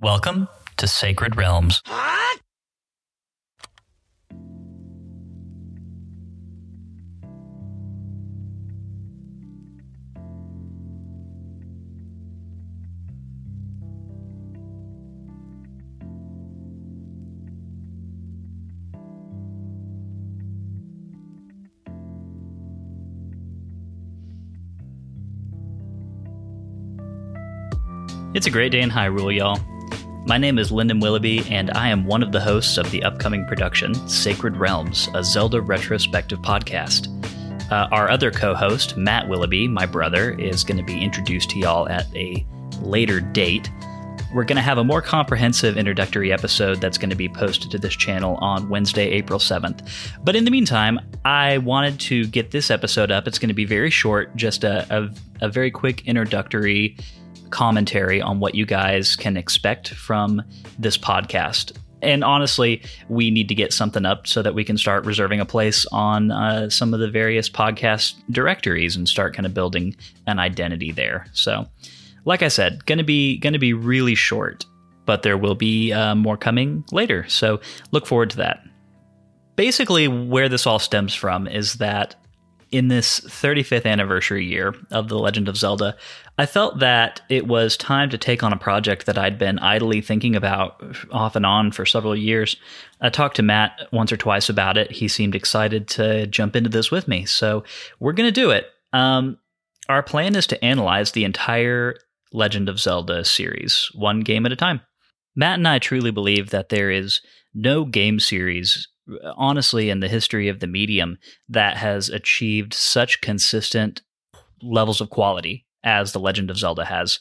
Welcome to Sacred Realms. It's a great day in Hyrule, y'all. My name is Lyndon Willoughby, and I am one of the hosts of the upcoming production, Sacred Realms, a Zelda retrospective podcast. Uh, our other co host, Matt Willoughby, my brother, is going to be introduced to y'all at a later date. We're going to have a more comprehensive introductory episode that's going to be posted to this channel on Wednesday, April 7th. But in the meantime, I wanted to get this episode up. It's going to be very short, just a, a, a very quick introductory commentary on what you guys can expect from this podcast. And honestly, we need to get something up so that we can start reserving a place on uh, some of the various podcast directories and start kind of building an identity there. So, like I said, gonna be gonna be really short, but there will be uh, more coming later. So look forward to that. Basically, where this all stems from is that in this 35th anniversary year of The Legend of Zelda, I felt that it was time to take on a project that I'd been idly thinking about off and on for several years. I talked to Matt once or twice about it. He seemed excited to jump into this with me. So we're going to do it. Um, our plan is to analyze the entire Legend of Zelda series, one game at a time. Matt and I truly believe that there is no game series honestly in the history of the medium that has achieved such consistent levels of quality as the Legend of Zelda has.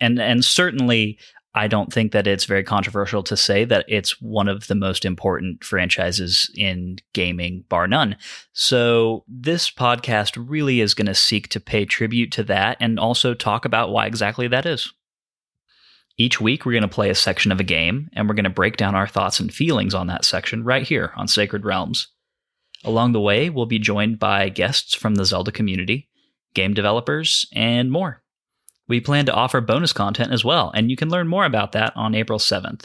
And and certainly I don't think that it's very controversial to say that it's one of the most important franchises in gaming, bar none. So, this podcast really is going to seek to pay tribute to that and also talk about why exactly that is. Each week, we're going to play a section of a game, and we're going to break down our thoughts and feelings on that section right here on Sacred Realms. Along the way, we'll be joined by guests from the Zelda community, game developers, and more. We plan to offer bonus content as well, and you can learn more about that on April 7th.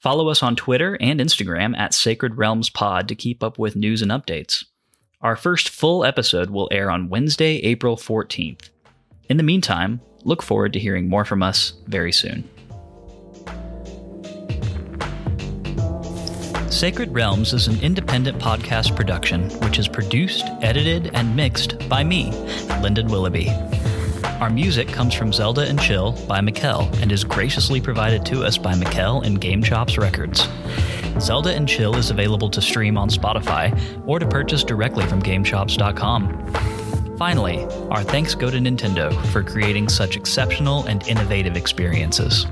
Follow us on Twitter and Instagram at Sacred Realms Pod to keep up with news and updates. Our first full episode will air on Wednesday, April 14th. In the meantime, look forward to hearing more from us very soon. Sacred Realms is an independent podcast production which is produced, edited, and mixed by me, Lyndon Willoughby. Our music comes from Zelda and Chill by Mikel and is graciously provided to us by Mikel and GameChops Records. Zelda and Chill is available to stream on Spotify or to purchase directly from GameChops.com. Finally, our thanks go to Nintendo for creating such exceptional and innovative experiences.